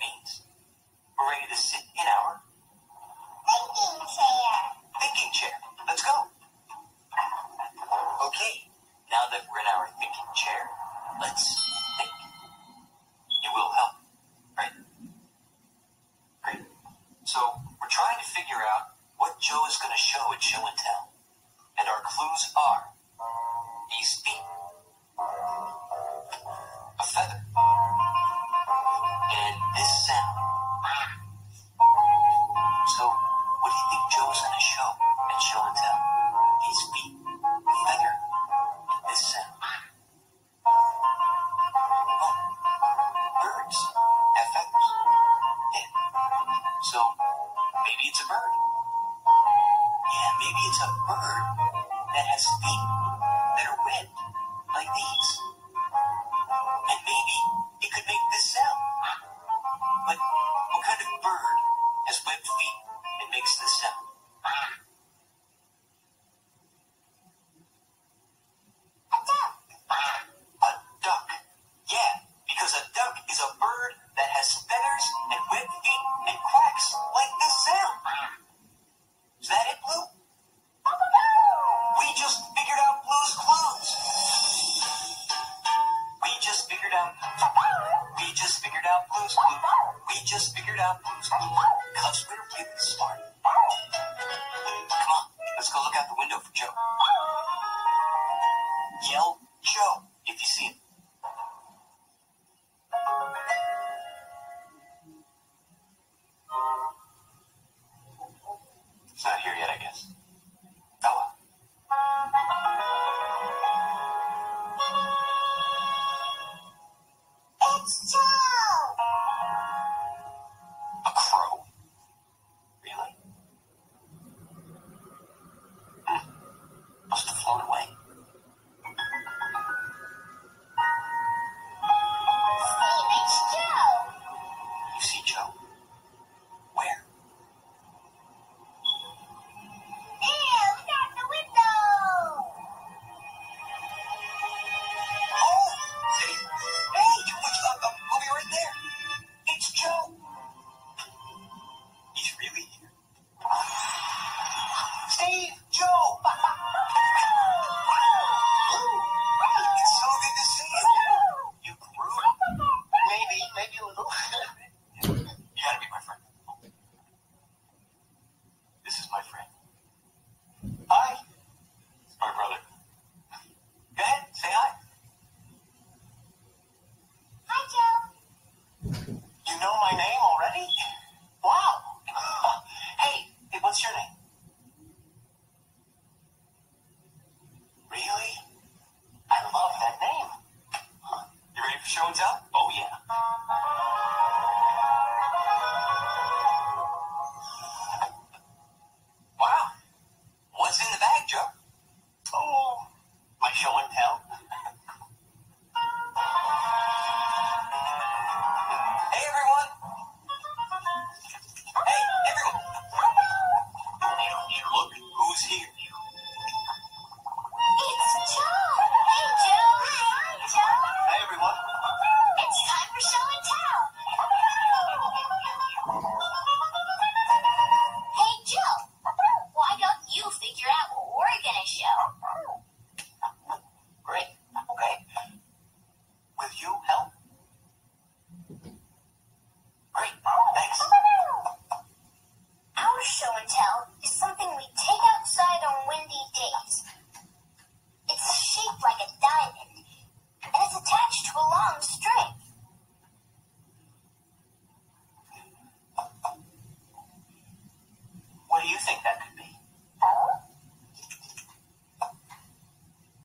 means? We're ready to sit out Clues. We just figured out Blue's Clues because we're really smart. Come on, let's go look out the window for Joe. down job